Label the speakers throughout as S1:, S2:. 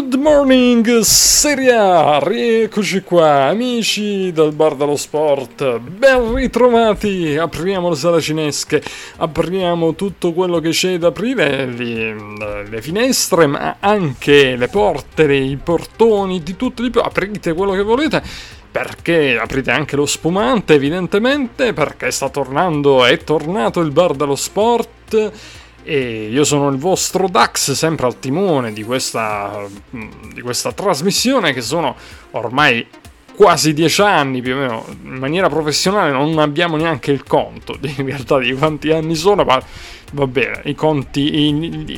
S1: Good morning Serie A, rieccoci qua amici del Bar dello Sport, ben ritrovati, apriamo le sale cinesche, apriamo tutto quello che c'è da aprire, le, le finestre ma anche le porte, i portoni, di tutto di più, aprite quello che volete perché aprite anche lo spumante evidentemente, perché sta tornando, è tornato il Bar dello Sport e io sono il vostro Dax, sempre al timone di questa, di questa trasmissione che sono ormai quasi dieci anni più o meno. In maniera professionale non abbiamo neanche il conto in realtà di quanti anni sono ma va bene i conti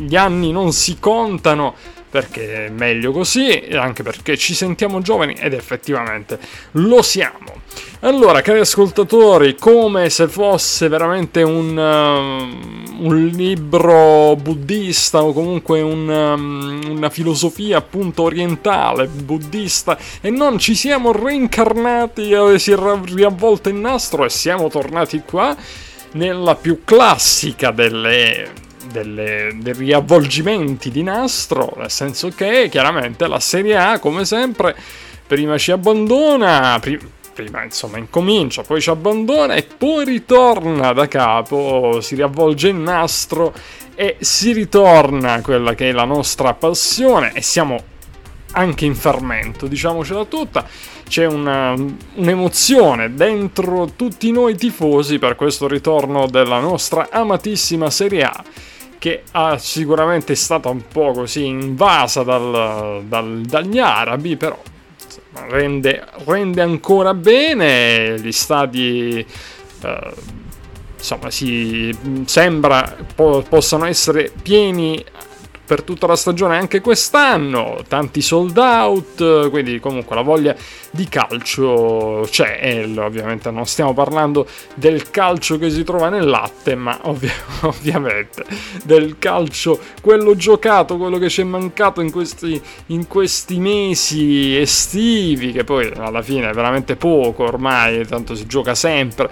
S1: gli anni non si contano perché è meglio così, anche perché ci sentiamo giovani ed effettivamente lo siamo. Allora, cari ascoltatori, come se fosse veramente un, uh, un libro buddista o comunque un, um, una filosofia appunto orientale, buddista, e non ci siamo reincarnati, eh, si è riavvolto il nastro e siamo tornati qua nella più classica delle delle, dei riavvolgimenti di nastro, nel senso che chiaramente la Serie A, come sempre, prima ci abbandona, pri- prima insomma incomincia, poi ci abbandona e poi ritorna da capo, si riavvolge il nastro e si ritorna a quella che è la nostra passione e siamo anche in fermento, diciamocela tutta. C'è una, un'emozione dentro tutti noi tifosi per questo ritorno della nostra amatissima Serie A che ha sicuramente stata un po' così invasa dal, dal, dagli arabi, però insomma, rende, rende, ancora bene gli stadi. Eh, insomma, si sembra po- possano essere pieni per tutta la stagione anche quest'anno, tanti sold out, quindi comunque la voglia di calcio c'è, e ovviamente non stiamo parlando del calcio che si trova nel latte, ma ovvi- ovviamente del calcio, quello giocato, quello che ci è mancato in questi, in questi mesi estivi, che poi alla fine è veramente poco ormai, tanto si gioca sempre,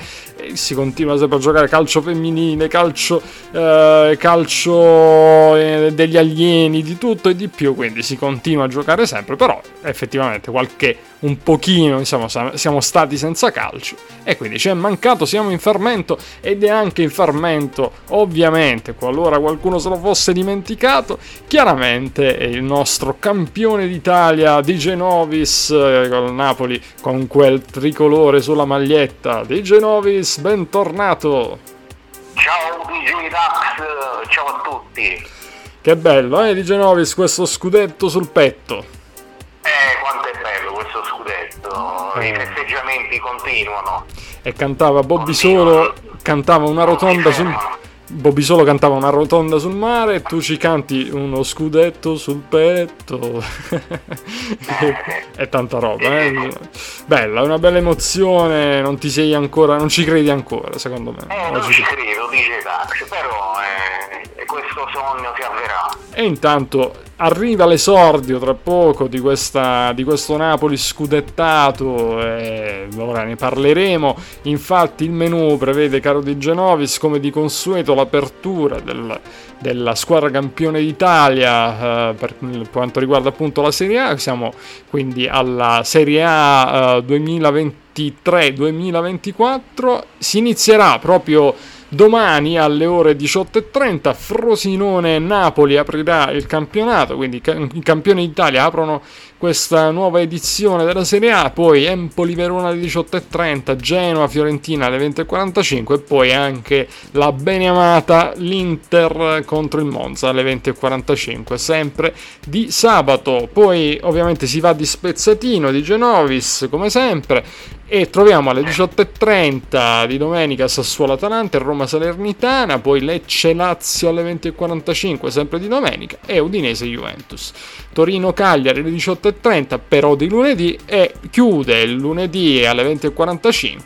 S1: si continua sempre a giocare calcio femminile, calcio, eh, calcio eh, degli alieni alieni, di tutto e di più, quindi si continua a giocare sempre, però effettivamente qualche un pochino, insomma, siamo stati senza calcio e quindi ci è mancato, siamo in fermento ed è anche in fermento, ovviamente, qualora qualcuno se lo fosse dimenticato, chiaramente il nostro campione d'Italia di Genovis eh, con Napoli con quel tricolore sulla maglietta di Genovis, bentornato.
S2: Ciao DJ Dax, ciao a tutti.
S1: Che bello, eh, di Genovis questo scudetto sul petto.
S2: Eh, quanto è bello questo scudetto. Eh. I festeggiamenti continuano.
S1: E cantava Bobby Solo, cantava una rotonda sul... Bobby Solo cantava una rotonda sul mare e tu ci canti uno scudetto sul petto. è tanta roba, eh? Bella, una bella emozione, non ti sei ancora, non ci credi ancora, secondo me.
S2: Eh, non ci credo, dice Dax, però eh, questo sogno si.
S1: E intanto arriva l'esordio tra poco di, questa, di questo Napoli scudettato e ora ne parleremo. Infatti il menù prevede, caro Di Genovis, come di consueto l'apertura del, della squadra campione d'Italia eh, per quanto riguarda appunto la Serie A. Siamo quindi alla Serie A eh, 2023-2024. Si inizierà proprio Domani alle ore 18.30 Frosinone-Napoli aprirà il campionato, quindi i campioni d'Italia aprono questa nuova edizione della Serie A, poi Empoli-Verona alle 18.30, Genoa-Fiorentina alle 20.45 e poi anche la beneamata l'Inter contro il Monza alle 20.45, sempre di sabato. Poi ovviamente si va di spezzatino di Genovis come sempre e troviamo alle 18.30 di domenica Sassuolo-Atalanta e Roma-Salernitana, poi Lecce-Lazio alle 20.45 sempre di domenica e Udinese-Juventus. Torino-Cagliari alle 18.30 però di lunedì e chiude il lunedì alle 20.45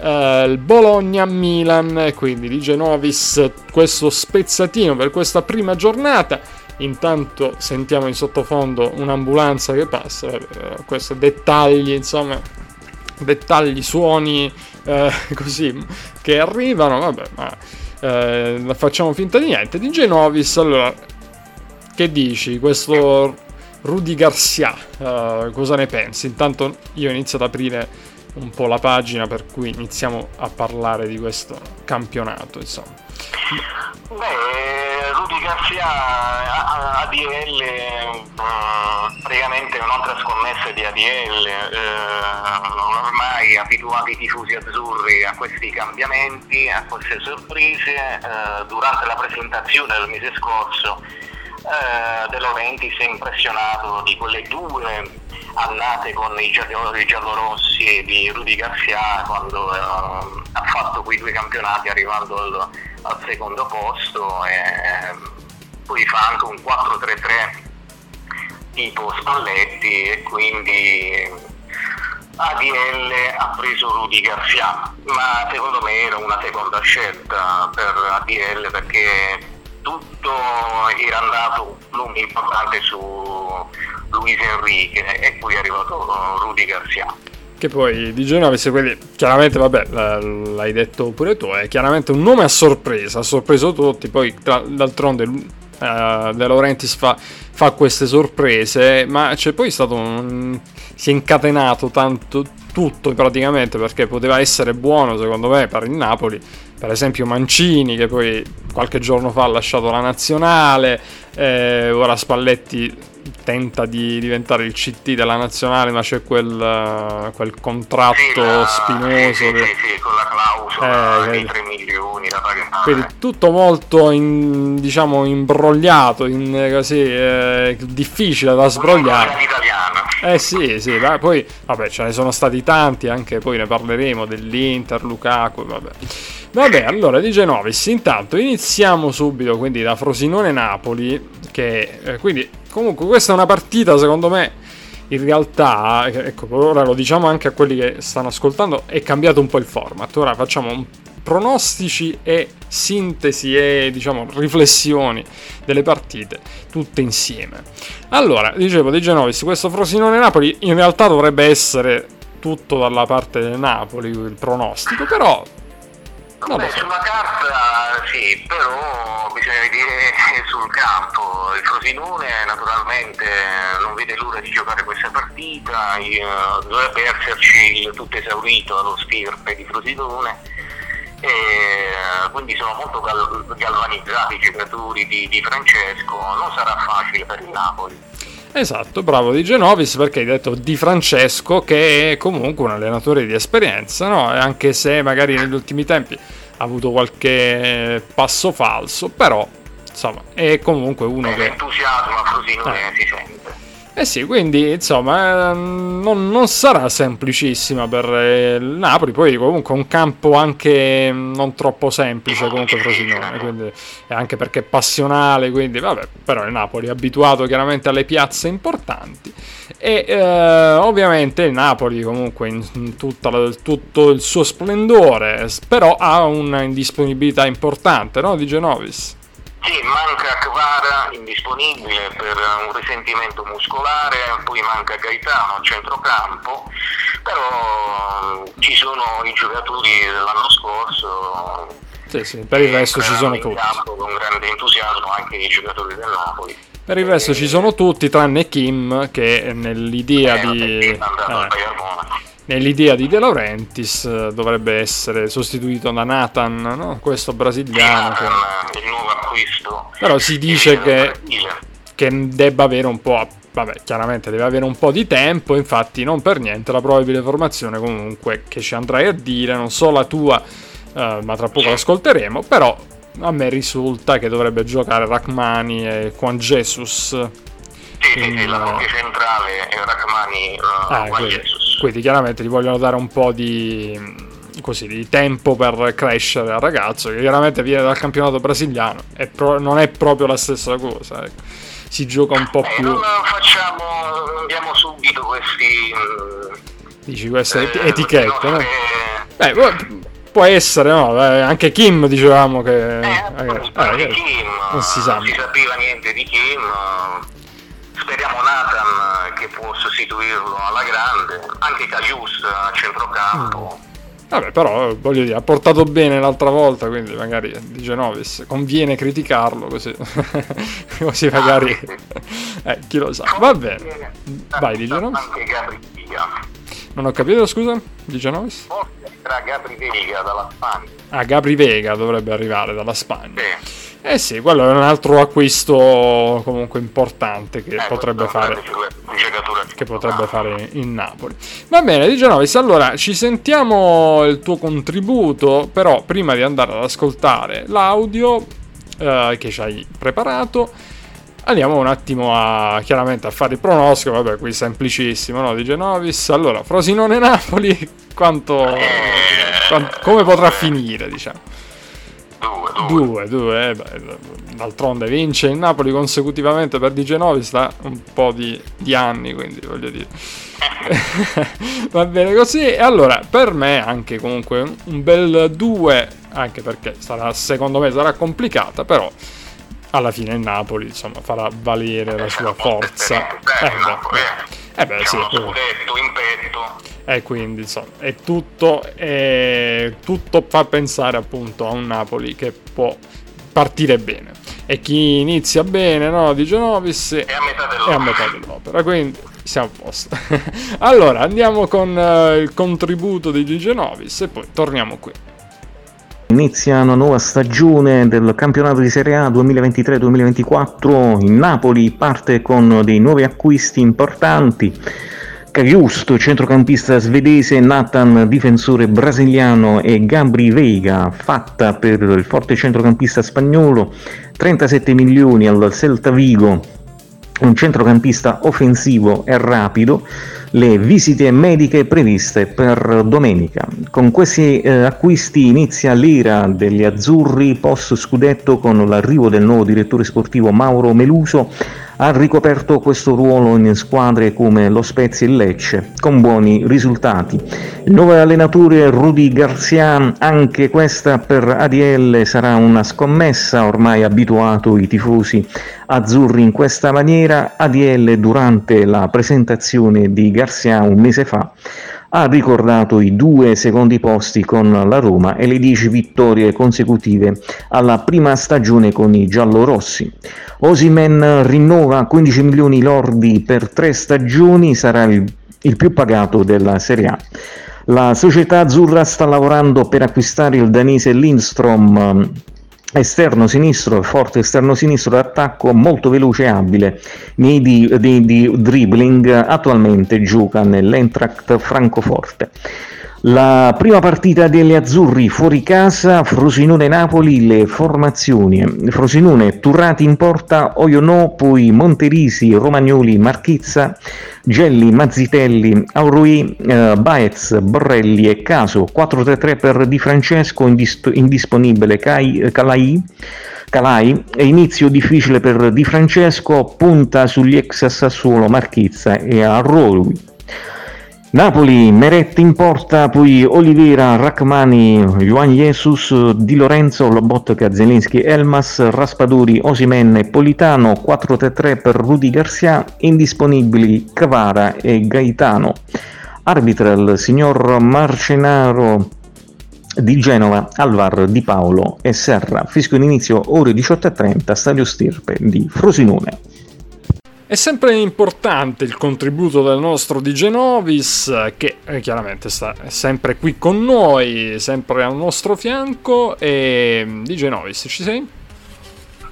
S1: eh, il Bologna-Milan, quindi di Genovis questo spezzatino per questa prima giornata. Intanto sentiamo in sottofondo un'ambulanza che passa, eh, questi dettagli insomma dettagli, suoni eh, così che arrivano, vabbè, ma eh, facciamo finta di niente. Di Genovis, allora, che dici? Questo Rudy Garcia, uh, cosa ne pensi? Intanto io inizio ad aprire un po' la pagina per cui iniziamo a parlare di questo campionato, insomma.
S2: Beh, Rudy Garcia ADL eh, praticamente un'altra scommessa di ADL eh, ormai abituati i tifosi azzurri a questi cambiamenti a queste sorprese eh, durante la presentazione del mese scorso eh, De Laurenti si è impressionato di quelle due annate con i, giallorossi di Rudy Garcia quando eh, ha fatto quei due campionati arrivando al, al secondo posto e poi fa anche un 4-3-3 tipo Spalletti e quindi ADL ha preso Rudy Garcia. Ma secondo me era una seconda scelta per ADL perché tutto era andato lungo importante su Luis Enrique e poi è arrivato Rudy Garcia.
S1: Che poi di Genovese, quelli chiaramente, vabbè, l'hai detto pure tu, è chiaramente un nome a sorpresa, ha sorpreso tutti, poi tra, d'altronde uh, De Laurentiis fa, fa, queste sorprese, ma c'è poi stato un... si è incatenato tanto tutto praticamente perché poteva essere buono secondo me per il Napoli, per esempio Mancini che poi qualche giorno fa ha lasciato la nazionale, eh, ora Spalletti tenta di diventare il CT della nazionale, ma c'è quel, quel contratto sì, la, spinoso. Sì,
S2: che... sì, con la clausola eh, dei 3 milioni da pagare.
S1: Quindi tutto molto in, diciamo imbrogliato, in, così, eh, difficile da sbrogliare. Eh sì, sì, beh, poi vabbè ce ne sono stati tanti, anche poi ne parleremo dell'Inter, Lukaku, vabbè. Vabbè, allora di Genovis, intanto iniziamo subito quindi da Frosinone-Napoli, che eh, quindi Comunque questa è una partita, secondo me, in realtà, ecco, ora lo diciamo anche a quelli che stanno ascoltando, è cambiato un po' il format. Ora facciamo pronostici e sintesi e diciamo riflessioni delle partite tutte insieme. Allora, dicevo di Genovis, questo Frosinone Napoli in realtà dovrebbe essere tutto dalla parte del Napoli il pronostico, però
S2: Beh, sulla carta sì, però bisogna vedere sul campo. Il Frosinone naturalmente non vede l'ora di giocare questa partita, dovrebbe esserci tutto esaurito allo stirpe di Frosinone. E quindi sono molto gal- galvanizzati i giocatori di, di Francesco, non sarà facile per il Napoli.
S1: Esatto, bravo di Genovis perché hai detto di Francesco che è comunque un allenatore di esperienza, no? anche se magari negli ultimi tempi ha avuto qualche passo falso, però insomma è comunque uno che...
S2: L'entusiasmo a Frosinone eh. si sente.
S1: Eh sì, quindi insomma ehm, non, non, sarà semplicissima per il Napoli, poi comunque un campo anche non troppo semplice comunque Frosinone, quindi, anche perché è passionale, quindi vabbè, però il Napoli è abituato chiaramente alle piazze importanti e eh, ovviamente il Napoli comunque in, la, tutto il suo splendore, però ha una indisponibilità importante, no? Di Genovis.
S2: Sì, manca Kvara indisponibile per un risentimento muscolare, poi manca Gaetano a centrocampo, però ci sono i giocatori dell'anno scorso.
S1: Sì, sì, per il resto ci sono tutti.
S2: con grande entusiasmo anche i giocatori del Napoli.
S1: Per il resto e... ci sono tutti tranne Kim che nell'idea eh, di... Eh, nell'idea di De Laurentiis eh, dovrebbe essere sostituito da Nathan, no? questo brasiliano.
S2: Che... il nuovo acquisto.
S1: Però si dice che, che debba avere un po'... Vabbè, chiaramente deve avere un po' di tempo, infatti non per niente la probabile formazione comunque che ci andrai a dire, non so la tua, uh, ma tra poco l'ascolteremo, però a me risulta che dovrebbe giocare Rachmani e Juan Jesus.
S2: Sì, in... sì, sì, la coppia centrale è Rachmani uh, ah, Juan
S1: quindi, quindi chiaramente gli vogliono dare un po' di così, di tempo per crescere al ragazzo che chiaramente viene dal campionato brasiliano e pro- non è proprio la stessa cosa ecco. si gioca un po'
S2: eh,
S1: più
S2: non facciamo abbiamo subito questi
S1: dici queste eh, etichette no? Beh, può essere, no? Eh, anche Kim dicevamo che...
S2: Eh, eh, eh, Kim, non si sa. Non si sapeva niente di Kim. Speriamo Nathan che può sostituirlo alla grande, anche Calius a centrocampo. Mm.
S1: Vabbè, però voglio dire, ha portato bene l'altra volta, quindi magari di Genovis conviene criticarlo così. così magari eh, chi lo sa. Va bene. Vai di Genovis. Non ho capito, scusa, di Genovis?
S2: Tra Gabri Vega dalla Spagna.
S1: Ah, Gabri Vega dovrebbe arrivare dalla Spagna. Sì. Eh sì, quello è un altro acquisto comunque importante che eh, potrebbe fare che potrebbe fare in Napoli. Va bene, Di Genovis, allora ci sentiamo il tuo contributo, però prima di andare ad ascoltare l'audio eh, che ci hai preparato, andiamo un attimo a chiaramente a fare il pronostico, vabbè, qui semplicissimo, no, Di Genovis. Allora, Frosinone Napoli, quanto, eh, quanto come potrà finire, diciamo? Due, due, eh, beh, d'altronde vince il Napoli consecutivamente per Di Genovis da un po' di, di anni, quindi voglio dire. Va bene così. E allora, per me anche comunque un bel 2, anche perché sarà, secondo me sarà complicata, però alla fine il Napoli insomma farà valere la sua forza. Eh, eh beh sì. Scudetto in petto. E quindi insomma è tutto, è, tutto fa pensare appunto a un Napoli che può partire bene. E chi inizia bene, no? Di Genovis è a metà dell'opera. È a metà dell'opera quindi siamo a posto. allora andiamo con uh, il contributo di Di Genovis e poi torniamo qui.
S3: Inizia una nuova stagione del campionato di Serie A 2023-2024. Il Napoli parte con dei nuovi acquisti importanti. Cagliusto, centrocampista svedese, Nathan, difensore brasiliano e Gabri Veiga, fatta per il forte centrocampista spagnolo, 37 milioni al Celta Vigo, un centrocampista offensivo e rapido, le visite mediche previste per domenica. Con questi eh, acquisti inizia l'era degli azzurri post scudetto con l'arrivo del nuovo direttore sportivo Mauro Meluso ha ricoperto questo ruolo in squadre come lo Spezia e Lecce, con buoni risultati. Il nuovo allenatore Rudy Garcia, anche questa per ADL sarà una scommessa, ormai abituato i tifosi azzurri in questa maniera. ADL durante la presentazione di Garcia un mese fa ha ricordato i due secondi posti con la Roma e le dieci vittorie consecutive alla prima stagione con i giallorossi. Osimen rinnova 15 milioni lordi per tre stagioni, sarà il, il più pagato della Serie A. La società azzurra sta lavorando per acquistare il danese Lindstrom esterno sinistro, forte esterno sinistro d'attacco molto veloce e abile nei di, di, di dribbling attualmente gioca nell'Eintracht Francoforte la prima partita delle Azzurri fuori casa, Frosinone-Napoli, le formazioni. Frosinone, Turrati in porta, Oionò, poi Monterisi, Romagnoli, Marchizza, Gelli, Mazzitelli, Aurui, eh, Baez, Borrelli e Caso. 4-3-3 per Di Francesco, indist- indisponibile Cai, Calai. Calai, inizio difficile per Di Francesco, punta sugli ex Sassuolo Marchizza e a Arroi. Napoli, Meretti in porta, poi Olivera, Rachmani, Juan Jesus, Di Lorenzo, Lobotka, Zelinski, Elmas, Raspaduri, Osimen Politano, 4-3-3 per Rudy Garcia, indisponibili Cavara e Gaetano. Arbitra il signor Marcenaro di Genova, Alvar Di Paolo e Serra. Fischio in inizio ore 18.30, stadio Stirpe di Frosinone.
S1: È sempre importante il contributo del nostro Di Genovis, che eh, chiaramente sta sempre qui con noi, sempre al nostro fianco. E mm, Di Genovis, ci sei?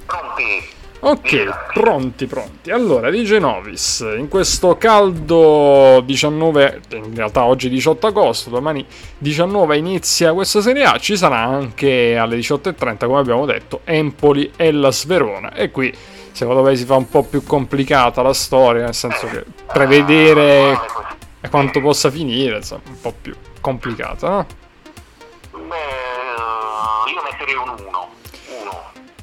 S2: Pronti.
S1: Ok, pronti, pronti. Allora, Di Genovis, in questo caldo 19, in realtà oggi 18 agosto, domani 19 inizia questa Serie A, ci sarà anche alle 18.30, come abbiamo detto, Empoli e la Sverona. E qui secondo me si fa un po' più complicata la storia, nel senso che prevedere quanto possa finire, insomma, un po' più complicata, no?
S2: Beh, io metterei un 1.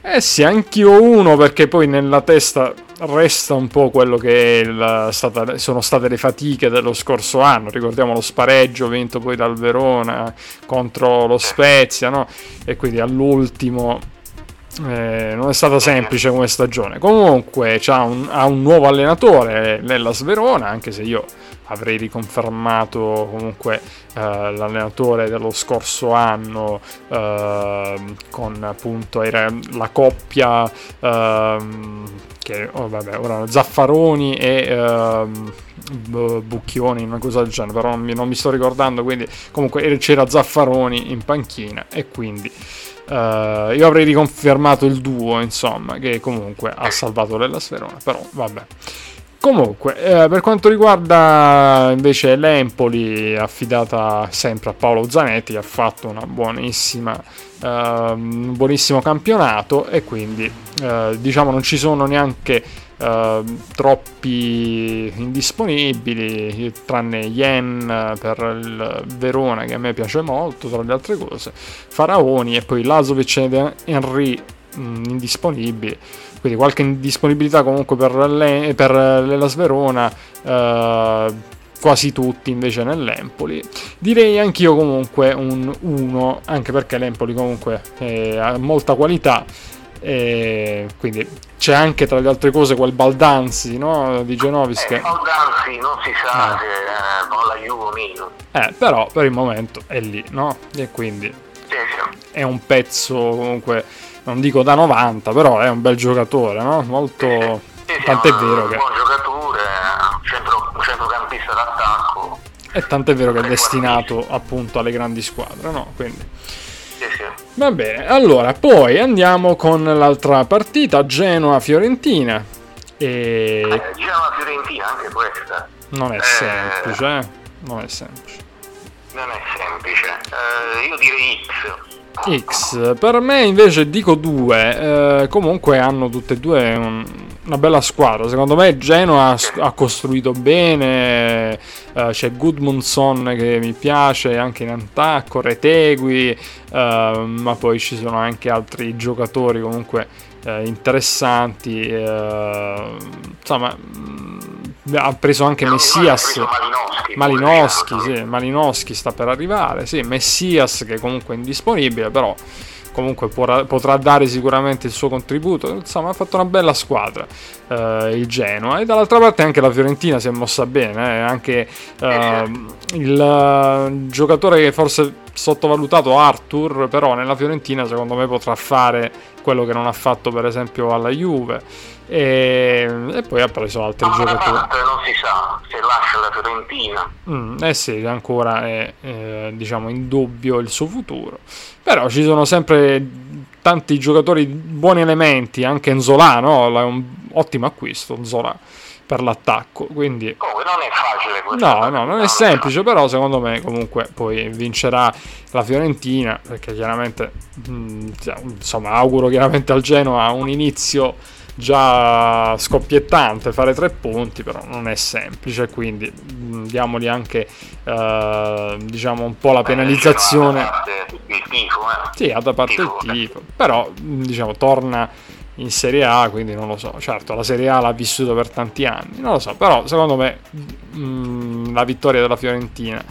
S1: Eh sì, anch'io uno perché poi nella testa resta un po' quello che stata, sono state le fatiche dello scorso anno. Ricordiamo lo spareggio vinto poi dal Verona contro lo Spezia, no? E quindi all'ultimo eh, non è stata semplice come stagione. Comunque ha un, ha un, nuovo allenatore nella Sverona, anche se io avrei riconfermato comunque eh, l'allenatore dello scorso anno eh, con appunto era la coppia ehm, che oh, vabbè, ora Zaffaroni e ehm, Bucchioni, una cosa del genere, però non mi, non mi sto ricordando, quindi comunque c'era Zaffaroni in panchina e quindi Uh, io avrei riconfermato il duo, insomma, che comunque ha salvato l'Ella Sferona, però vabbè. Comunque, eh, per quanto riguarda invece l'Empoli, affidata sempre a Paolo Zanetti, ha fatto uh, un buonissimo campionato e quindi uh, diciamo non ci sono neanche Uh, troppi indisponibili, tranne Yen per il Verona che a me piace molto, tra le altre cose, Faraoni e poi Lazovic ed Henry mh, indisponibili quindi qualche indisponibilità comunque per, le, per l'Elas Verona eh, quasi tutti invece nell'Empoli direi anch'io comunque un 1 anche perché l'Empoli comunque eh, ha molta qualità e quindi c'è anche tra le altre cose quel Baldanzi no? di Genovis
S2: eh,
S1: che
S2: Baldanzi non si sa eh. se eh, con la Juve o meno
S1: eh, però per il momento è lì no? e quindi sì, sì. è un pezzo comunque non dico da 90, però è un bel giocatore, no? Molto...
S2: Sì, sì, tant'è vero che... Un buon giocatore, centro, un centrocampista d'attacco.
S1: E tant'è vero che è destinato appunto alle grandi squadre, no? Quindi...
S2: Sì, sì.
S1: Va bene, allora poi andiamo con l'altra partita, Genoa-Fiorentina.
S2: E... Eh, Genoa-Fiorentina anche questa.
S1: Non è eh... semplice, eh? Non è semplice.
S2: Non è semplice. Eh, io direi X.
S1: X. Per me invece dico 2. Eh, comunque hanno tutte e due un, una bella squadra. Secondo me Genoa ha, costruito bene. Eh, c'è Goodmundson che mi piace anche in attacco, Retegui, eh, ma poi ci sono anche altri giocatori comunque eh, interessanti. Eh, insomma, mm, ha preso anche Messias. Malinowski, sì, Malinowski sta per arrivare, sì, Messias che comunque è indisponibile, però comunque potrà, potrà, dare sicuramente il suo contributo. Insomma, ha fatto una bella squadra eh, il Genoa. E dall'altra parte anche la Fiorentina si è mossa bene. Eh, anche eh, il uh, giocatore che forse sottovalutato Arthur, però nella Fiorentina secondo me potrà fare quello che non ha fatto per esempio alla Juve. E, e poi ha preso altri
S2: no,
S1: giocatori.
S2: non si sa se lascia la Fiorentina.
S1: Mm, eh sì, ancora è eh, diciamo in dubbio il suo futuro. Però ci sono sempre tanti giocatori, buoni elementi, anche Nzola, no? È un ottimo acquisto Nzola per l'attacco. Quindi...
S2: Comunque non è facile questo.
S1: No, no, non è semplice, però secondo me comunque poi vincerà la Fiorentina, perché chiaramente, mm, insomma, auguro chiaramente al Genoa un inizio già scoppiettante fare tre punti, però non è semplice, quindi mh, diamogli anche uh, diciamo un po' la penalizzazione.
S2: Il tifo, eh.
S1: Sì, ha da parte il tifo, però diciamo torna in Serie A, quindi non lo so. Certo, la Serie A l'ha vissuto per tanti anni, non lo so, però secondo me mh, la vittoria della Fiorentina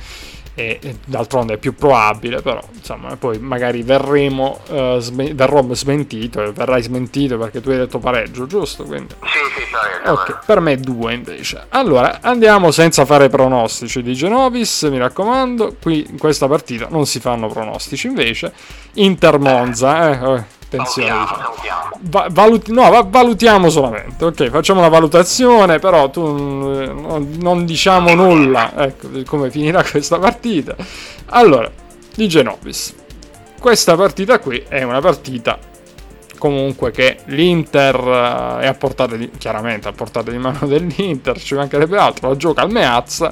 S1: e, e d'altronde è più probabile, però insomma, poi magari verremo, uh, sme- verrò smentito e verrai smentito perché tu hai detto pareggio, giusto? Quindi...
S2: Sì, sì, pareggio.
S1: Ok, per me due invece. Allora, andiamo senza fare pronostici di Genovis, mi raccomando, qui in questa partita non si fanno pronostici invece. Inter Monza, eh, eh attenzione. Diciamo. Va- valuti- no, va- valutiamo solamente. Ok, facciamo una valutazione, però tu non, non diciamo nulla. Ecco come finirà questa partita. Allora, di Genovis. Questa partita qui è una partita comunque che l'Inter eh, è a portata di chiaramente a portata di mano dell'Inter, ci mancherebbe altro, la gioca al Meazza.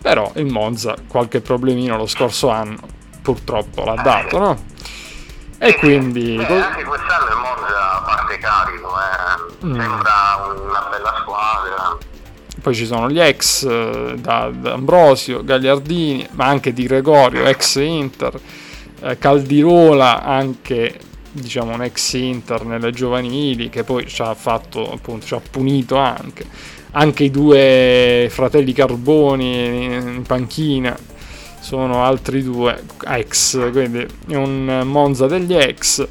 S1: Però il Monza qualche problemino lo scorso anno purtroppo l'ha dato, no? E quindi...
S2: Beh, anche quest'anno il Monza parte carico, eh. mm. sembra una bella squadra.
S1: Poi ci sono gli ex eh, da, da, Ambrosio, Gagliardini, ma anche di Gregorio, ex Inter, eh, Caldirola, anche diciamo un ex Inter nelle giovanili, che poi ci ha fatto appunto, ci ha punito anche. Anche i due fratelli Carboni in panchina sono altri due ex, quindi un Monza degli ex.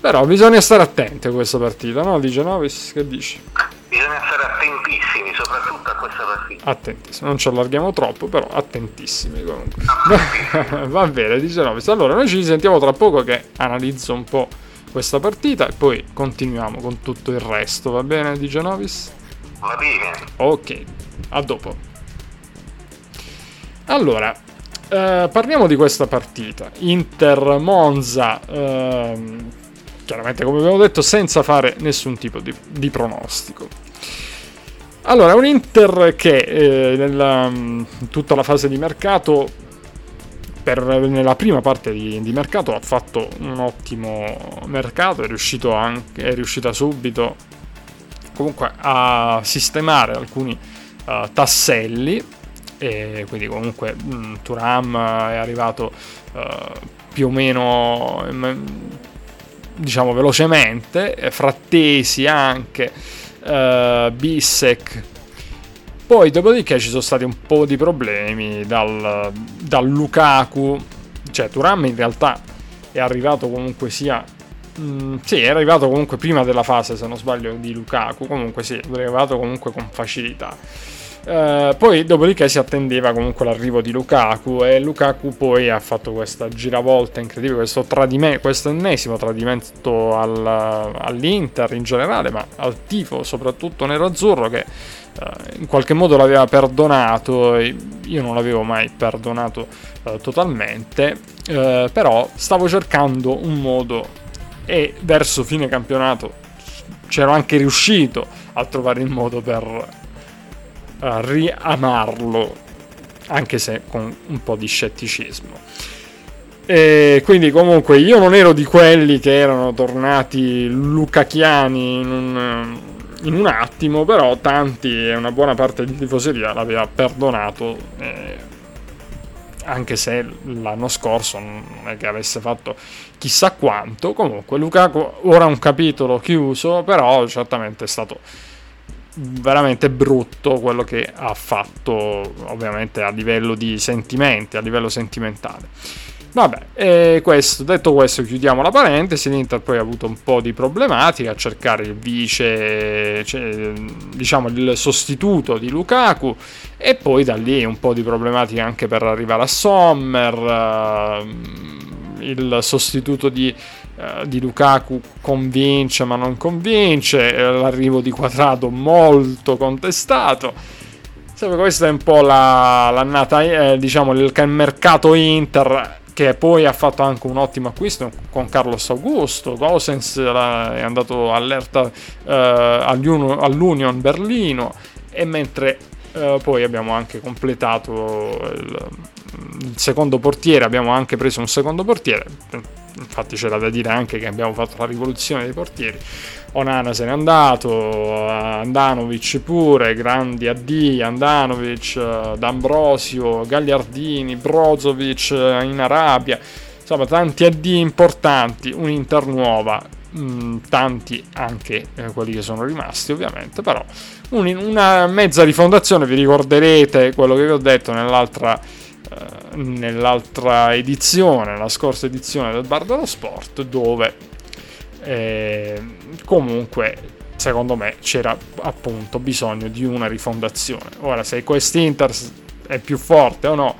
S1: Però bisogna stare attenti a questa partita, no? Di Genovis, che dici?
S2: Bisogna stare attentissimi, soprattutto a questa sì.
S1: Attentissimi, non ci allarghiamo troppo, però attentissimi comunque. Va bene, dice Novis. Allora, noi ci sentiamo tra poco che analizzo un po' questa partita e poi continuiamo con tutto il resto, va bene, dice Novis?
S2: Va bene.
S1: Ok, a dopo. Allora, eh, parliamo di questa partita. Inter-Monza, ehm, chiaramente come abbiamo detto, senza fare nessun tipo di, di pronostico. Allora, un Inter che eh, nella, in tutta la fase di mercato, per, nella prima parte di, di, mercato, ha fatto un ottimo mercato, è riuscito, anche, è riuscita subito comunque a sistemare alcuni uh, tasselli e quindi comunque mh, mm, Turam è arrivato uh, più o meno mh, diciamo velocemente Frattesi anche uh, Bissek poi dopodiché ci sono stati un po' di problemi dal, dal Lukaku cioè Turam in realtà è arrivato comunque sia Mm, sì, è arrivato comunque prima della fase, se non sbaglio, di Lukaku. Comunque sì, è arrivato comunque con facilità. Uh, poi dopodiché si attendeva comunque l'arrivo di Lukaku e Lukaku poi ha fatto questa giravolta incredibile, questo, tradime- questo ennesimo tradimento al, all'Inter in generale, ma al tifo soprattutto nero-azzurro che uh, in qualche modo l'aveva perdonato, io non l'avevo mai perdonato uh, totalmente, però stavo cercando un modo e verso fine campionato c'ero anche riuscito a trovare il modo per riamarlo, anche se con un po' di scetticismo. E quindi comunque io non ero di quelli che erano tornati lucachiani in un, in un attimo, però tanti e una buona parte di tifoseria l'aveva perdonato. Eh, anche se l'anno scorso non è che avesse fatto chissà quanto. Comunque, Lukaku ora un capitolo chiuso, però certamente è stato veramente brutto quello che ha fatto, ovviamente a livello di sentimenti, a livello sentimentale. Vabbè, questo, detto questo, chiudiamo la parentesi. L'Inter poi ha avuto un po' di problematiche a cercare il vice, cioè, diciamo il sostituto di Lukaku, e poi da lì un po' di problematiche anche per arrivare a Sommer. Uh, il sostituto di, uh, di, Lukaku convince ma non convince. L'arrivo di Quadrato molto contestato. Questa è un po' la, l'annata, eh, diciamo, il mercato Inter che poi ha fatto anche un ottimo acquisto con Carlos Augusto. Gosens è andato allerta eh, all'Union Berlino e mentre eh, poi abbiamo anche completato il, il, secondo portiere, abbiamo anche preso un secondo portiere. Infatti c'era da dire anche che abbiamo fatto la rivoluzione dei portieri. Onana se n'è andato, Andanovic pure, grandi AD, Andanovic, D'Ambrosio, Gagliardini, Brozovic in Arabia, insomma tanti AD importanti, un'Inter nuova, mm, tanti anche eh, quelli che sono rimasti ovviamente, però un, una mezza rifondazione, vi ricorderete quello che vi ho detto nell'altra, eh, nell'altra edizione, la scorsa edizione del Bar dello Sport, dove eh, comunque secondo me c'era appunto bisogno di una rifondazione. Ora, se quest'Inter è più forte o no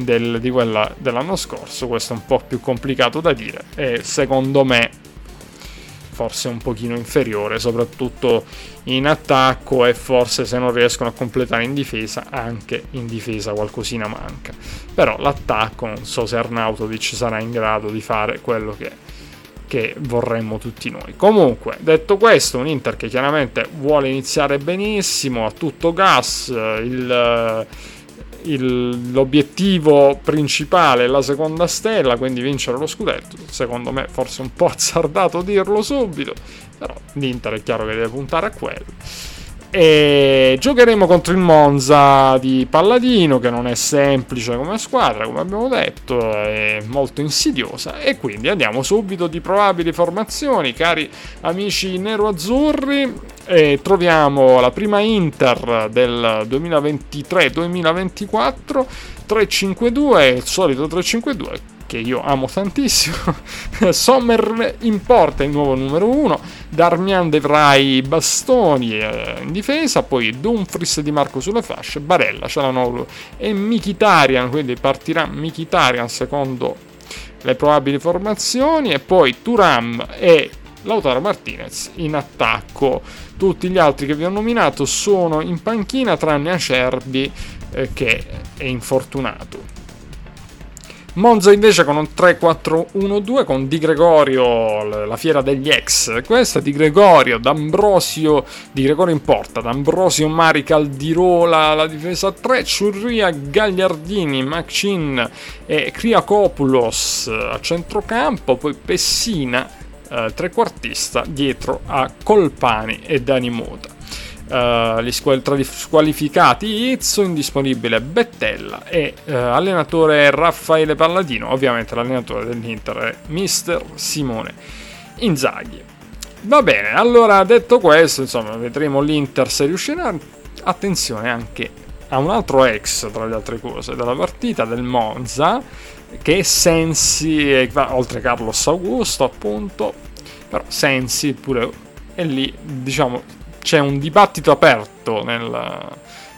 S1: del, di quella dell'anno scorso, questo è un po' più complicato da dire e secondo me forse un pochino inferiore, soprattutto in attacco e forse se non riescono a completare in difesa, anche in difesa qualcosina manca. Però l'attacco non so se Arnautovic sarà in grado di fare quello che che vorremmo tutti noi. Comunque, detto questo, un Inter che chiaramente vuole iniziare benissimo, a tutto gas, il, il, l'obiettivo principale è la seconda stella, quindi vincere lo scudetto. Secondo me forse un po' azzardato dirlo subito, però l'Inter è chiaro che deve puntare a quello. E giocheremo contro il Monza di Palladino, che non è semplice come squadra, come abbiamo detto, è molto insidiosa. E quindi andiamo subito di probabili formazioni, cari amici nero-azzurri. E troviamo la prima Inter del 2023-2024, 3-5-2, il solito 3-5-2 che io amo tantissimo. Sommer in porta, il nuovo numero 1. Darmian Devrai bastoni eh, in difesa, poi Dumfries di Marco sulle fasce, Barella, Cialanoglu e Mikitarian, quindi partirà Mikitarian secondo le probabili formazioni e poi Turam e Lautaro Martinez in attacco. Tutti gli altri che vi ho nominato sono in panchina tranne Acerbi eh, che è infortunato. Monza invece con un 3-4-1-2 con Di Gregorio, la fiera degli ex. Questa Di Gregorio, D'Ambrosio, Di Gregorio in porta, D'Ambrosio, Mari, Caldirola, la difesa 3, Ciurria, Gagliardini, Macin e Kriakopoulos a centrocampo, poi Pessina, eh, trequartista, dietro a Colpani e Dani Mota. Uh, gli squalificati Izzo, indisponibile Bettella e uh, allenatore Raffaele Palladino, ovviamente l'allenatore dell'Inter è mister Simone Inzaghi. Va bene, allora detto questo, insomma, vedremo l'Inter se riuscirà. Attenzione anche a un altro ex, tra le altre cose, della partita del Monza, che Sensi, oltre Carlos Augusto appunto, però Sensi pure è lì, diciamo, c'è un dibattito aperto nel,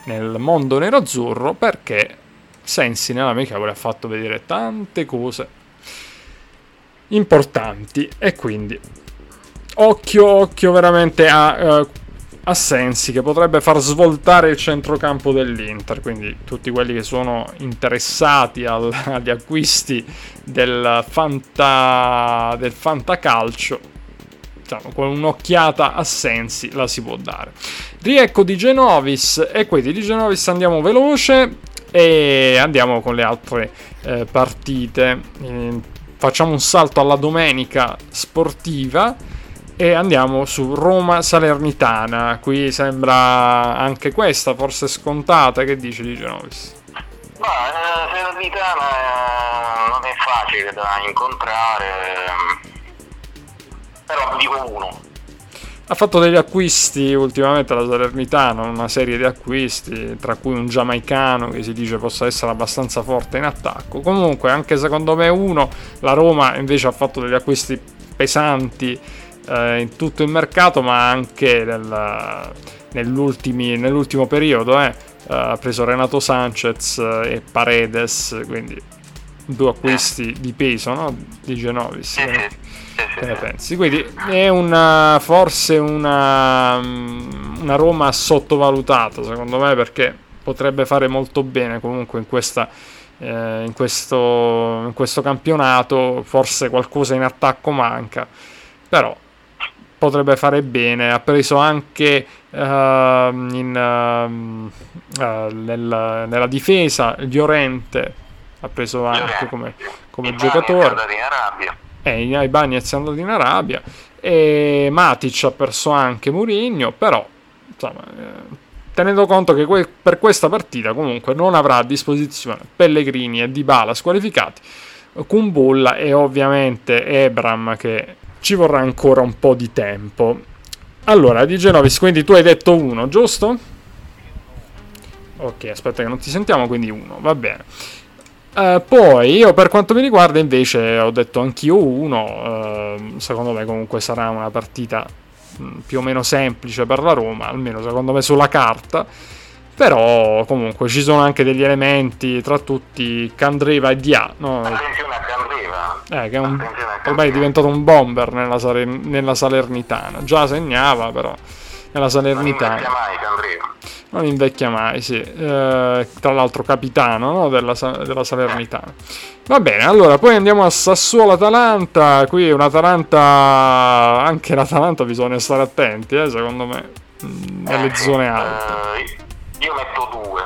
S1: nel mondo nero-azzurro perché Sensi nell'amichevole ha fatto vedere tante cose importanti e quindi occhio, occhio veramente a, uh, a Sensi che potrebbe far svoltare il centrocampo dell'Inter, quindi tutti quelli che sono interessati al, agli acquisti del, fanta, del fantacalcio diciamo, con un'occhiata a sensi la si può dare. Riecco di Genovis e quindi di Genovis andiamo veloce e andiamo con le altre eh, partite. Eh, facciamo un salto alla domenica sportiva e andiamo su Roma Salernitana. Qui sembra anche questa forse scontata. Che dice di Genovis?
S2: Ma eh, Salernitana eh, non è facile da incontrare però dico uno.
S1: Ha fatto degli acquisti ultimamente la Salernitana, una serie di acquisti, tra cui un giamaicano che si dice possa essere abbastanza forte in attacco. Comunque, anche secondo me uno, la Roma invece ha fatto degli acquisti pesanti eh, in tutto il mercato, ma anche nel, nell'ultimo periodo. Eh. Uh, ha preso Renato Sanchez e Paredes, quindi due acquisti di peso no? di Genovis. Eh, che ne pensi? Quindi è una, forse una, una Roma sottovalutata secondo me perché potrebbe fare molto bene comunque in, questa, eh, in, questo, in questo campionato, forse qualcosa in attacco manca, però potrebbe fare bene. Ha preso anche uh, in, uh, uh, nel, nella difesa Llorente, ha preso anche come, come giocatore. Eh, i Bagnets è andato in Arabia e Matic ha perso anche Mourinho, però insomma, eh, tenendo conto che que- per questa partita comunque non avrà a disposizione Pellegrini e Dybala squalificati, Kumbulla e ovviamente Ebram che ci vorrà ancora un po' di tempo. Allora, di Genovis, quindi tu hai detto uno, giusto? Ok, aspetta che non ti sentiamo, quindi uno, va bene. Uh, poi io per quanto mi riguarda invece ho detto anch'io uno, uh, secondo me comunque sarà una partita mh, più o meno semplice per la Roma, almeno secondo me sulla carta, però comunque ci sono anche degli elementi tra tutti Candreva e Dia, no?
S2: Attenzione a Candreva.
S1: Eh, che è un, ormai è diventato un bomber nella, nella Salernitana, già segnava però nella Salernitana. Non
S2: mai Candreva
S1: non invecchia mai, sì. Eh, tra l'altro capitano no? della, della, Salernitana. Va bene, allora poi andiamo a Sassuolo-Atalanta. Qui un'Atalanta, anche l'Atalanta bisogna stare attenti, eh, secondo me, mm, nelle eh, zone alte.
S2: Io metto due.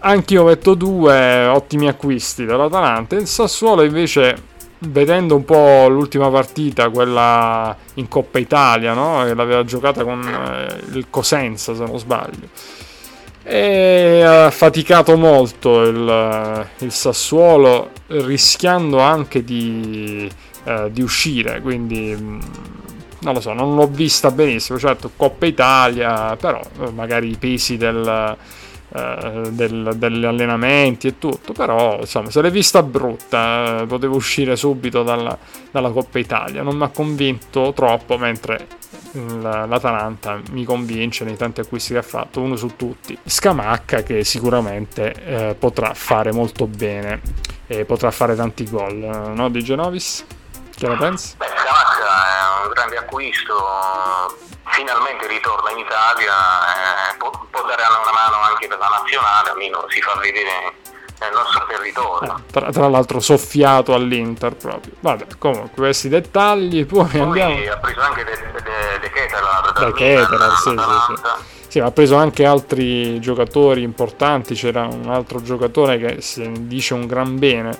S1: Anch'io metto due ottimi acquisti dell'Atalanta. Il Sassuolo invece vedendo un po' l'ultima partita, quella in Coppa Italia, no? che l'aveva giocata con eh, il Cosenza se non sbaglio, e ha faticato molto il, eh, il Sassuolo, rischiando anche di, eh, di uscire, quindi mm, non lo so, non l'ho vista benissimo, certo Coppa Italia, però eh, magari i pesi del eh, del, degli allenamenti e tutto, però insomma se l'è vista brutta, eh, potevo uscire subito dalla, dalla, Coppa Italia, non mi ha convinto troppo, mentre l'Atalanta mi convince nei tanti acquisti che ha fatto, uno su tutti, Scamacca che sicuramente eh, potrà fare molto bene e potrà fare tanti gol, no Di Genovis? Che ne pensi?
S2: Beh, Scamacca è un grande acquisto, finalmente ritorna in Italia, eh, può, può, dare una mano anche per la nazionale, almeno si fa vedere nel nostro territorio.
S1: Eh, tra, tra, l'altro soffiato all'Inter proprio. Vabbè, comunque questi dettagli, poi, poi andiamo...
S2: ha preso anche De, De, De Ketelar,
S1: De Ketelar, sì, sì, sì. Sì, ha preso anche altri giocatori importanti, c'era un altro giocatore che si dice un gran bene,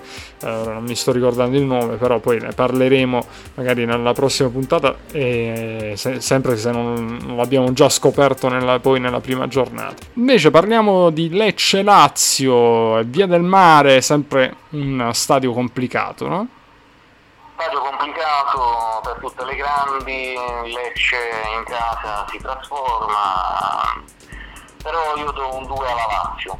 S1: eh, non mi sto ricordando il nome, però poi ne parleremo magari nella prossima puntata, e se, sempre se non, non, l'abbiamo già scoperto nella, poi nella prima giornata. Invece parliamo di Lecce-Lazio, Via del Mare, sempre un stadio complicato, no?
S2: Stadio complicato per tutte le grandi, Lecce in casa si trasforma, però io do un 2 alla Lazio.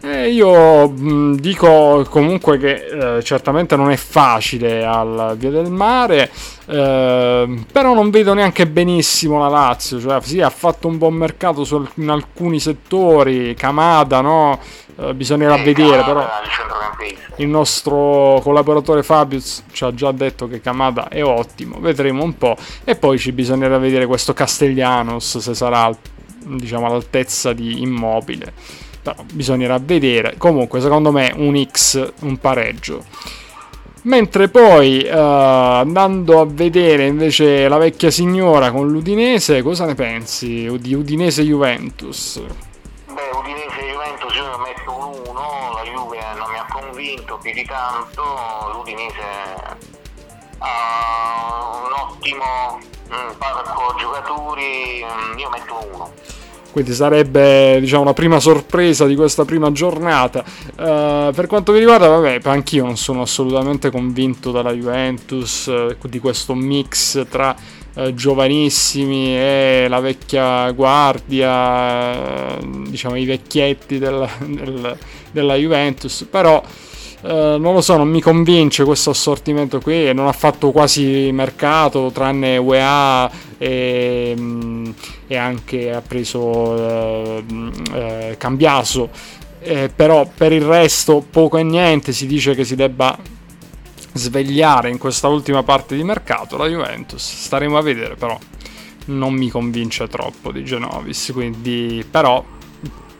S1: Eh, io mh, dico comunque che eh, certamente non è facile al Via del Mare, eh, però non vedo neanche benissimo la Lazio, cioè sì ha fatto un buon mercato su, in alcuni settori, Camada no? Eh, bisognerà sì, vedere però il nostro collaboratore Fabius ci ha già detto che Camada è ottimo, vedremo un po' e poi ci bisognerà vedere questo Castellanos se sarà diciamo all'altezza di immobile bisognerà vedere. Comunque secondo me un X un pareggio. Mentre poi uh, andando a vedere invece la vecchia signora con l'Udinese cosa ne pensi di Udinese Juventus?
S2: Beh Udinese Juventus io metto un 1 la Juve non mi ha convinto più di tanto l'Udinese ha un ottimo mm, parco giocatori mm, io metto un 1
S1: quindi sarebbe diciamo la prima sorpresa di questa prima giornata. Uh, per quanto mi riguarda, vabbè, anch'io non sono assolutamente convinto dalla Juventus uh, di questo mix tra uh, giovanissimi e la vecchia guardia, diciamo i vecchietti della, del, della Juventus, però Uh, non lo so, non mi convince questo assortimento qui. Non ha fatto quasi mercato tranne UEA e, mm, e anche ha preso uh, uh, Cambiaso. Eh, però per il resto poco e niente. Si dice che si debba svegliare in questa ultima parte di mercato la Juventus. Staremo a vedere, però non mi convince troppo di Genovis. Quindi, però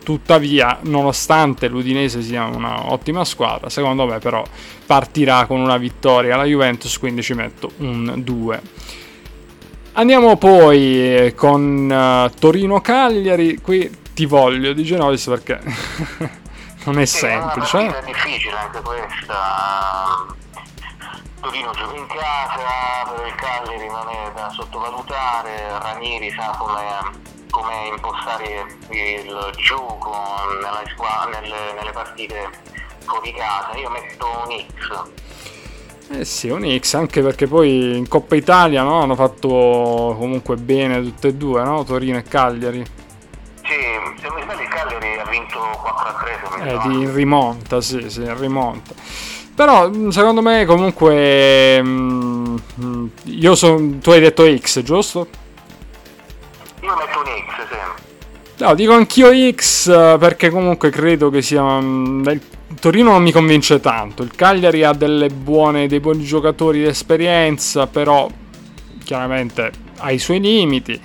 S1: Tuttavia, nonostante l'Udinese sia un'ottima squadra, secondo me però partirà con una vittoria la Juventus, quindi ci metto un 2. Andiamo poi con uh, Torino-Cagliari, qui ti voglio di Genovis perché non è semplice.
S2: È difficile anche questa. Torino gioca in casa, però il Cagliari non è da sottovalutare, Ranieri sa come come impostare il gioco nelle, nelle, nelle partite fuori casa. Io metto un X.
S1: Eh sì, un X, anche perché poi in Coppa Italia no, hanno fatto comunque bene tutte e due, no? Torino e Cagliari.
S2: Sì, se mi sbaglio il Cagliari ha vinto 4-3
S1: Eh, di rimonta, sì, sì, rimonta. Però secondo me comunque... Mh, io sono... Tu hai detto X, giusto?
S2: Io metto un X, sì.
S1: No, dico anch'io X perché comunque credo che sia... Mm, il Torino non mi convince tanto, il Cagliari ha buone, dei buoni giocatori di esperienza, però chiaramente ha i suoi limiti.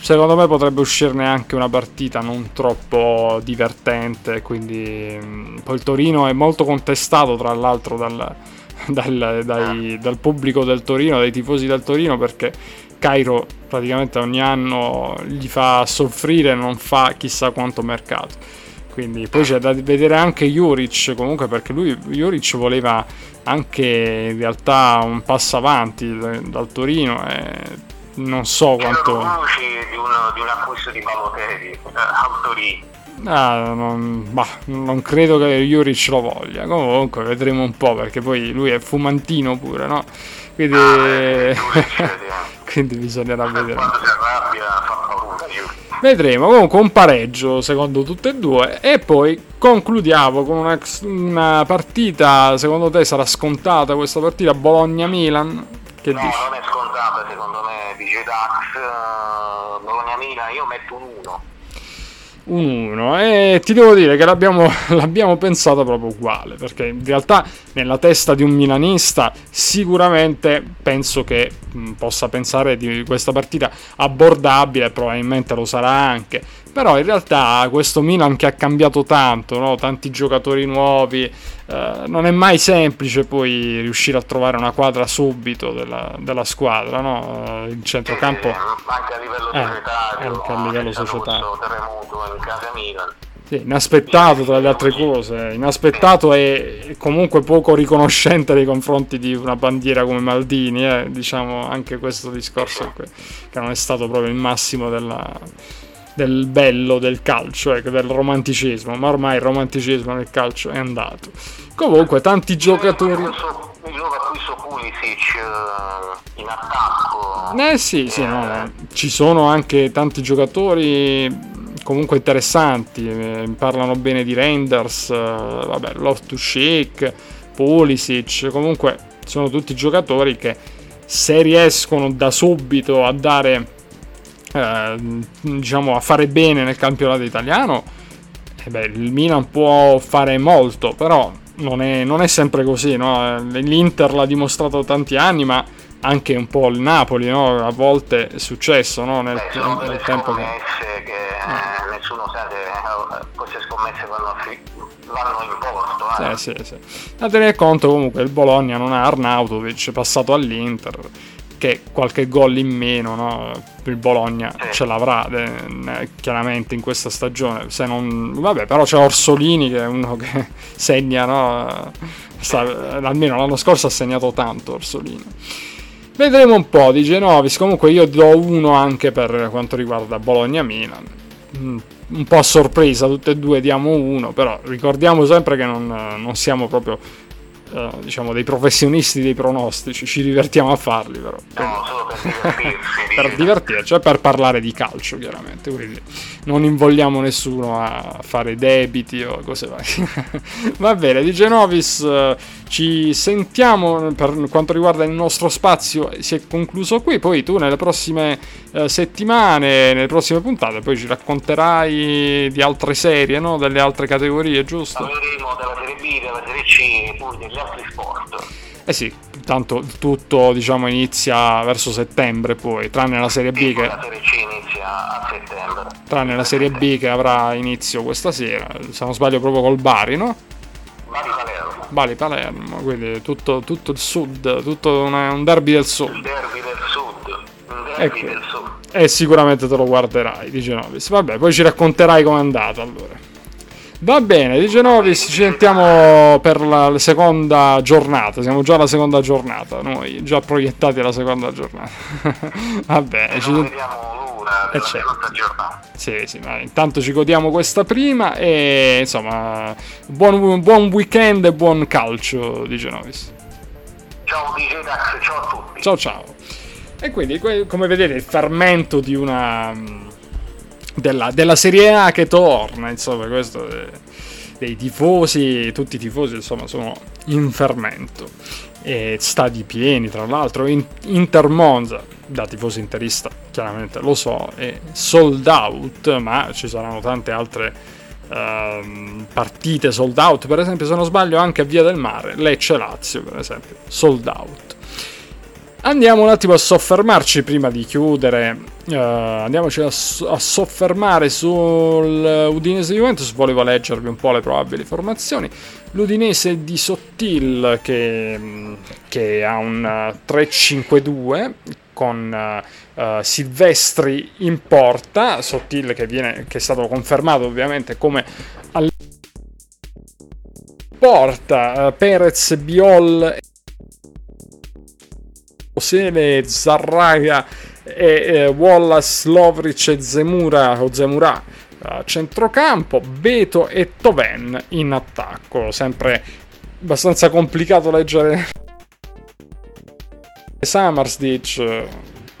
S1: Secondo me potrebbe uscirne anche una partita non troppo divertente, quindi poi il Torino è molto contestato tra l'altro dal, dal, dai, dal pubblico del Torino, dai tifosi del Torino, perché Cairo praticamente ogni anno gli fa soffrire, non fa chissà quanto mercato. Quindi poi c'è da vedere anche Juric comunque perché lui Juric voleva anche in realtà un passo avanti dal Torino e non so quanto...
S2: di, uno, di un acquisto di Balotelli eh, al Torino.
S1: Ah, non, bah, non, credo che Juric lo voglia. Comunque vedremo un po' perché poi lui è fumantino pure, no? Quindi, ah, beh, quindi bisognerà vedere.
S2: Quando si arrabbia fa paura.
S1: Vedremo, comunque un pareggio secondo tutte e due e poi concludiamo con una, una partita, secondo te sarà scontata questa partita Bologna-Milan?
S2: Che no, dici? non è scontata secondo me, Dax, uh, Bologna-Milan, io metto un 1
S1: un 1 e ti devo dire che l'abbiamo, l'abbiamo pensata proprio uguale perché in realtà nella testa di un milanista sicuramente penso che possa pensare di questa partita abbordabile probabilmente lo sarà anche però in realtà questo Milan che ha cambiato tanto, no? tanti giocatori nuovi, eh, non è mai semplice poi riuscire a trovare una quadra subito della, della squadra, no? Eh, il centrocampo... Eh,
S2: anche a livello eh, societario,
S1: anche a livello societario.
S2: terremoto in casa Milan.
S1: Sì, inaspettato tra le altre cose, inaspettato e comunque poco riconoscente nei confronti di una bandiera come Maldini, eh? diciamo anche questo discorso che non è stato proprio il massimo della, del bello del calcio, ecco, del romanticismo, ma ormai il romanticismo nel calcio è andato. Comunque, tanti giocatori.
S2: Gioca qui su Pulisic eh, in attacco.
S1: Eh sì, sì, no, no. ci sono anche tanti giocatori comunque interessanti. Eh, parlano bene di Renders, eh, vabbè, Love to Shake, Pulisic. Comunque, sono tutti giocatori che se riescono da subito a dare eh, diciamo, a fare bene nel campionato italiano, eh beh, il Milan può fare molto, però non è, non è sempre così. No? L'Inter l'ha dimostrato tanti anni, ma anche un po' il Napoli, no? a volte è successo no? nel,
S2: Beh, nel tempo che... che eh, nessuno sa che eh, queste scommesse vanno, vanno in posto. Eh.
S1: Sì, sì, sì. Da tenere conto comunque il Bologna non ha Arnautovic, passato all'Inter che qualche gol in meno no? il Bologna ce l'avrà eh, chiaramente in questa stagione se non vabbè però c'è Orsolini che è uno che segna no? Sta, almeno l'anno scorso ha segnato tanto Orsolini vedremo un po' di Genovis comunque io do uno anche per quanto riguarda Bologna-Milan mm, un po' a sorpresa tutte e due diamo uno però ricordiamo sempre che non, non siamo proprio Uh, diciamo dei professionisti dei pronostici, ci divertiamo a farli però.
S2: No, solo per divertirsi.
S1: per divertirci, cioè per parlare di calcio chiaramente, quindi non invogliamo nessuno a fare debiti o cose varie. Va bene, di Genovis uh, ci sentiamo per quanto riguarda il nostro spazio, si è concluso qui, poi tu nelle prossime uh, settimane, nelle prossime puntate, poi ci racconterai di altre serie, no? delle altre categorie, giusto?
S2: Parleremo della Serie B, della Serie C, poi degli altri sport.
S1: Eh sì, tanto tutto diciamo inizia verso settembre poi, tranne la Serie B che...
S2: La Serie C inizia a settembre.
S1: Tranne la Serie B che avrà inizio questa sera, se non sbaglio proprio col Bari, no?
S2: Bari Palermo.
S1: Bari Palermo, quindi tutto, tutto il sud, tutto una, un derby del sud.
S2: Un derby del sud. Un derby ecco. del sud.
S1: E sicuramente te lo guarderai, dice Novis. Vabbè, poi ci racconterai com'è andata allora. Va bene, di Genovis ci sentiamo per la seconda giornata. Siamo già alla seconda giornata, noi già proiettati alla seconda giornata. Va bene,
S2: ci vediamo l'ora della certo. seconda giornata.
S1: Sì, sì, ma intanto ci godiamo questa prima e insomma, buon, buon weekend e buon calcio di Genovis.
S2: Ciao DJ Dax, ciao a tutti.
S1: Ciao ciao. E quindi come vedete il fermento di una della, della, Serie A che torna, insomma, questo è, dei tifosi, tutti i tifosi insomma sono in fermento. E stadi pieni, tra l'altro, in, Inter Monza, da tifoso interista chiaramente lo so, è sold out, ma ci saranno tante altre uh, partite sold out, per esempio se non sbaglio anche a Via del Mare, Lecce Lazio per esempio, sold out. Andiamo un attimo a soffermarci prima di chiudere. Uh, andiamoci a, a, soffermare sul Udinese Juventus. Volevo leggervi un po' le probabili formazioni. L'Udinese di Sottil che, che ha un 3-5-2 con uh, Silvestri in porta. Sottil che, viene, che è stato confermato ovviamente come al porta. Uh, Perez, Biol Osele, Zarraga, e, e Wallace, Lovric e Zemura o Zemura a centrocampo, Beto e Toven in attacco. Sempre abbastanza complicato leggere Samarsdic,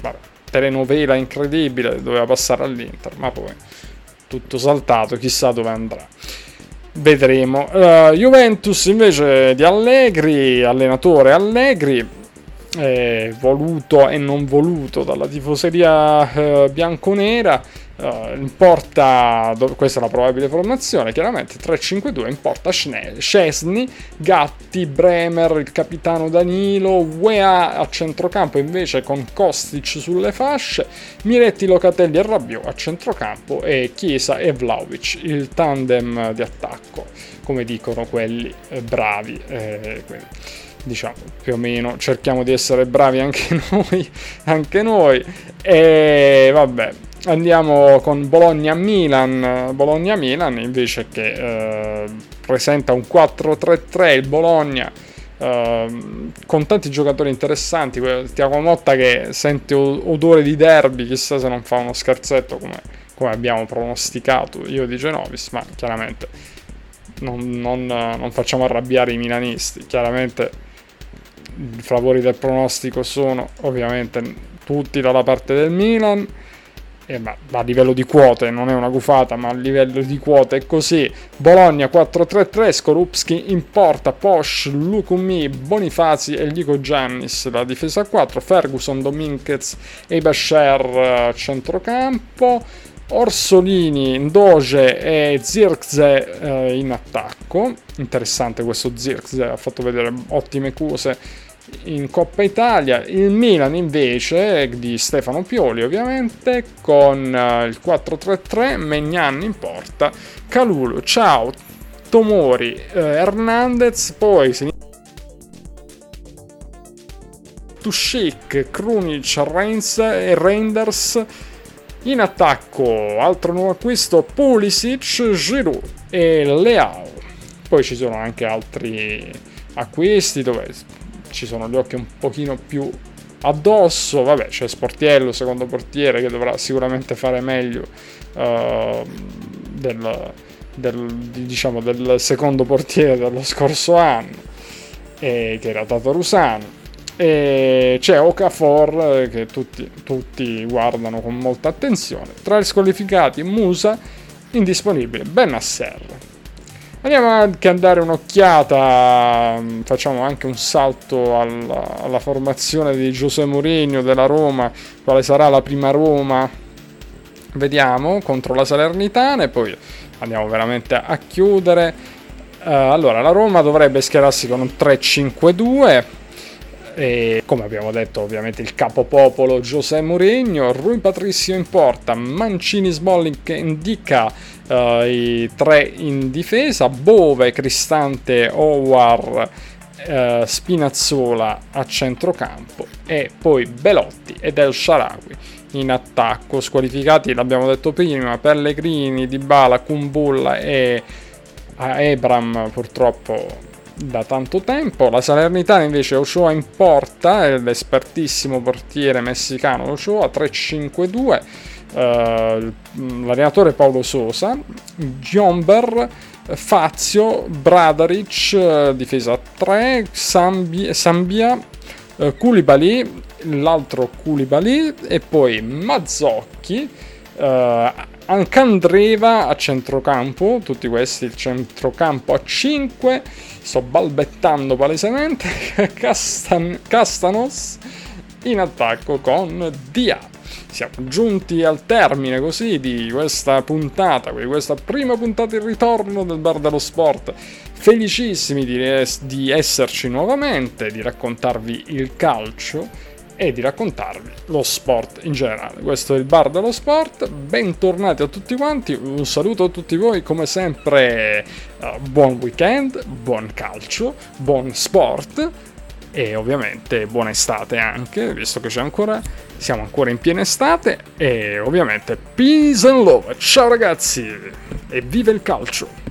S1: vabbè, telenovela incredibile, doveva passare all'Inter, ma poi tutto saltato, chissà dove andrà. Vedremo. Uh, Juventus invece di Allegri, allenatore Allegri, eh, voluto e non voluto dalla tifoseria eh, bianconera. Uh, in porta, questa è la probabile formazione, chiaramente 3-5-2 in porta Scesni, Gatti, Bremer, il capitano Danilo, Wea a centrocampo invece con Kostic sulle fasce, Miretti, Locatelli e Rabiot a centrocampo e Chiesa e Vlaovic, il tandem di attacco, come dicono quelli eh, bravi. Eh, diciamo più o meno cerchiamo di essere bravi anche noi anche noi. E vabbè andiamo con Bologna-Milan Bologna-Milan invece che eh, presenta un 4-3-3 il Bologna eh, con tanti giocatori interessanti. Tiago Motta che sente odore di derby chissà se non fa uno scherzetto come, come abbiamo pronosticato. Io di Genovis ma chiaramente non, non, non facciamo arrabbiare i milanisti. Chiaramente i favori del pronostico sono ovviamente tutti dalla parte del Milan. Eh, ma a livello di quote non è una gufata, ma a livello di quote è così. Bologna 4-3-3, Skorupski in porta, Posh, Lukumi, Bonifazi e Lico Giannis la difesa 4, Ferguson, Dominguez e Basher a centrocampo, Orsolini, Ndoge e Zirkze eh, in attacco. Interessante questo Zirkze, ha fatto vedere ottime cose in Coppa Italia. Il Milan invece di Stefano Pioli ovviamente con uh, il 4-3-3, Megnan in porta, Calulu, Ciao, Tomori, eh, Hernandez, poi Tushik, Krunic, Reins e Reinders. In attacco, altro nuovo acquisto, Pulisic, Giroud e Leao. Poi ci sono anche altri acquisti dove ci sono gli occhi un pochino più addosso. Vabbè, c'è Sportiello, secondo portiere, che dovrà sicuramente fare meglio uh, del, del, diciamo, del secondo portiere dello scorso anno, e, che era Tatarusano. E c'è Okafor che tutti, tutti guardano con molta attenzione. Tra gli squalificati Musa, indisponibile Benasser. Andiamo anche a dare un'occhiata, mm, facciamo anche un salto alla, alla formazione di Giuseppe Mourinho della Roma, quale sarà la prima Roma, vediamo, contro la Salernitana e poi andiamo veramente a chiudere. Uh, allora, la Roma dovrebbe schierarsi con un 3-5-2 e come abbiamo detto ovviamente il capopopolo Giuseppe Mourinho, Rui Patricio in porta, Mancini Smalling che indica uh, i tre in difesa, Bove, Cristante, Howard, uh, Spinazzola a centrocampo e poi Belotti ed El Sharawi in attacco, squalificati l'abbiamo detto prima, Pellegrini, Dybala, Kumbulla e Ebram purtroppo da tanto tempo. La Salernitana invece Ochoa in porta, l'espertissimo portiere messicano Ochoa 3-5-2. Uh, l'allenatore Paolo Sosa, Giomber, Fazio, Bradaric, difesa 3, Sambia, Sambia uh, Koulibaly, l'altro Koulibaly e poi Mazzocchi, uh, Ancandreva a centrocampo, tutti questi il centrocampo a 5 sto balbettando palesemente, Castan- Castanos in attacco con Dia. Siamo giunti al termine così di questa puntata, di questa prima puntata in ritorno del Bar dello Sport. Felicissimi di, es- di esserci nuovamente, di raccontarvi il calcio e di raccontarvi lo sport in generale. Questo è il bar dello sport, bentornati a tutti quanti, un saluto a tutti voi come sempre, uh, buon weekend, buon calcio, buon sport e ovviamente buona estate anche, visto che c'è ancora, siamo ancora in piena estate e ovviamente peace and love, ciao ragazzi e viva il calcio!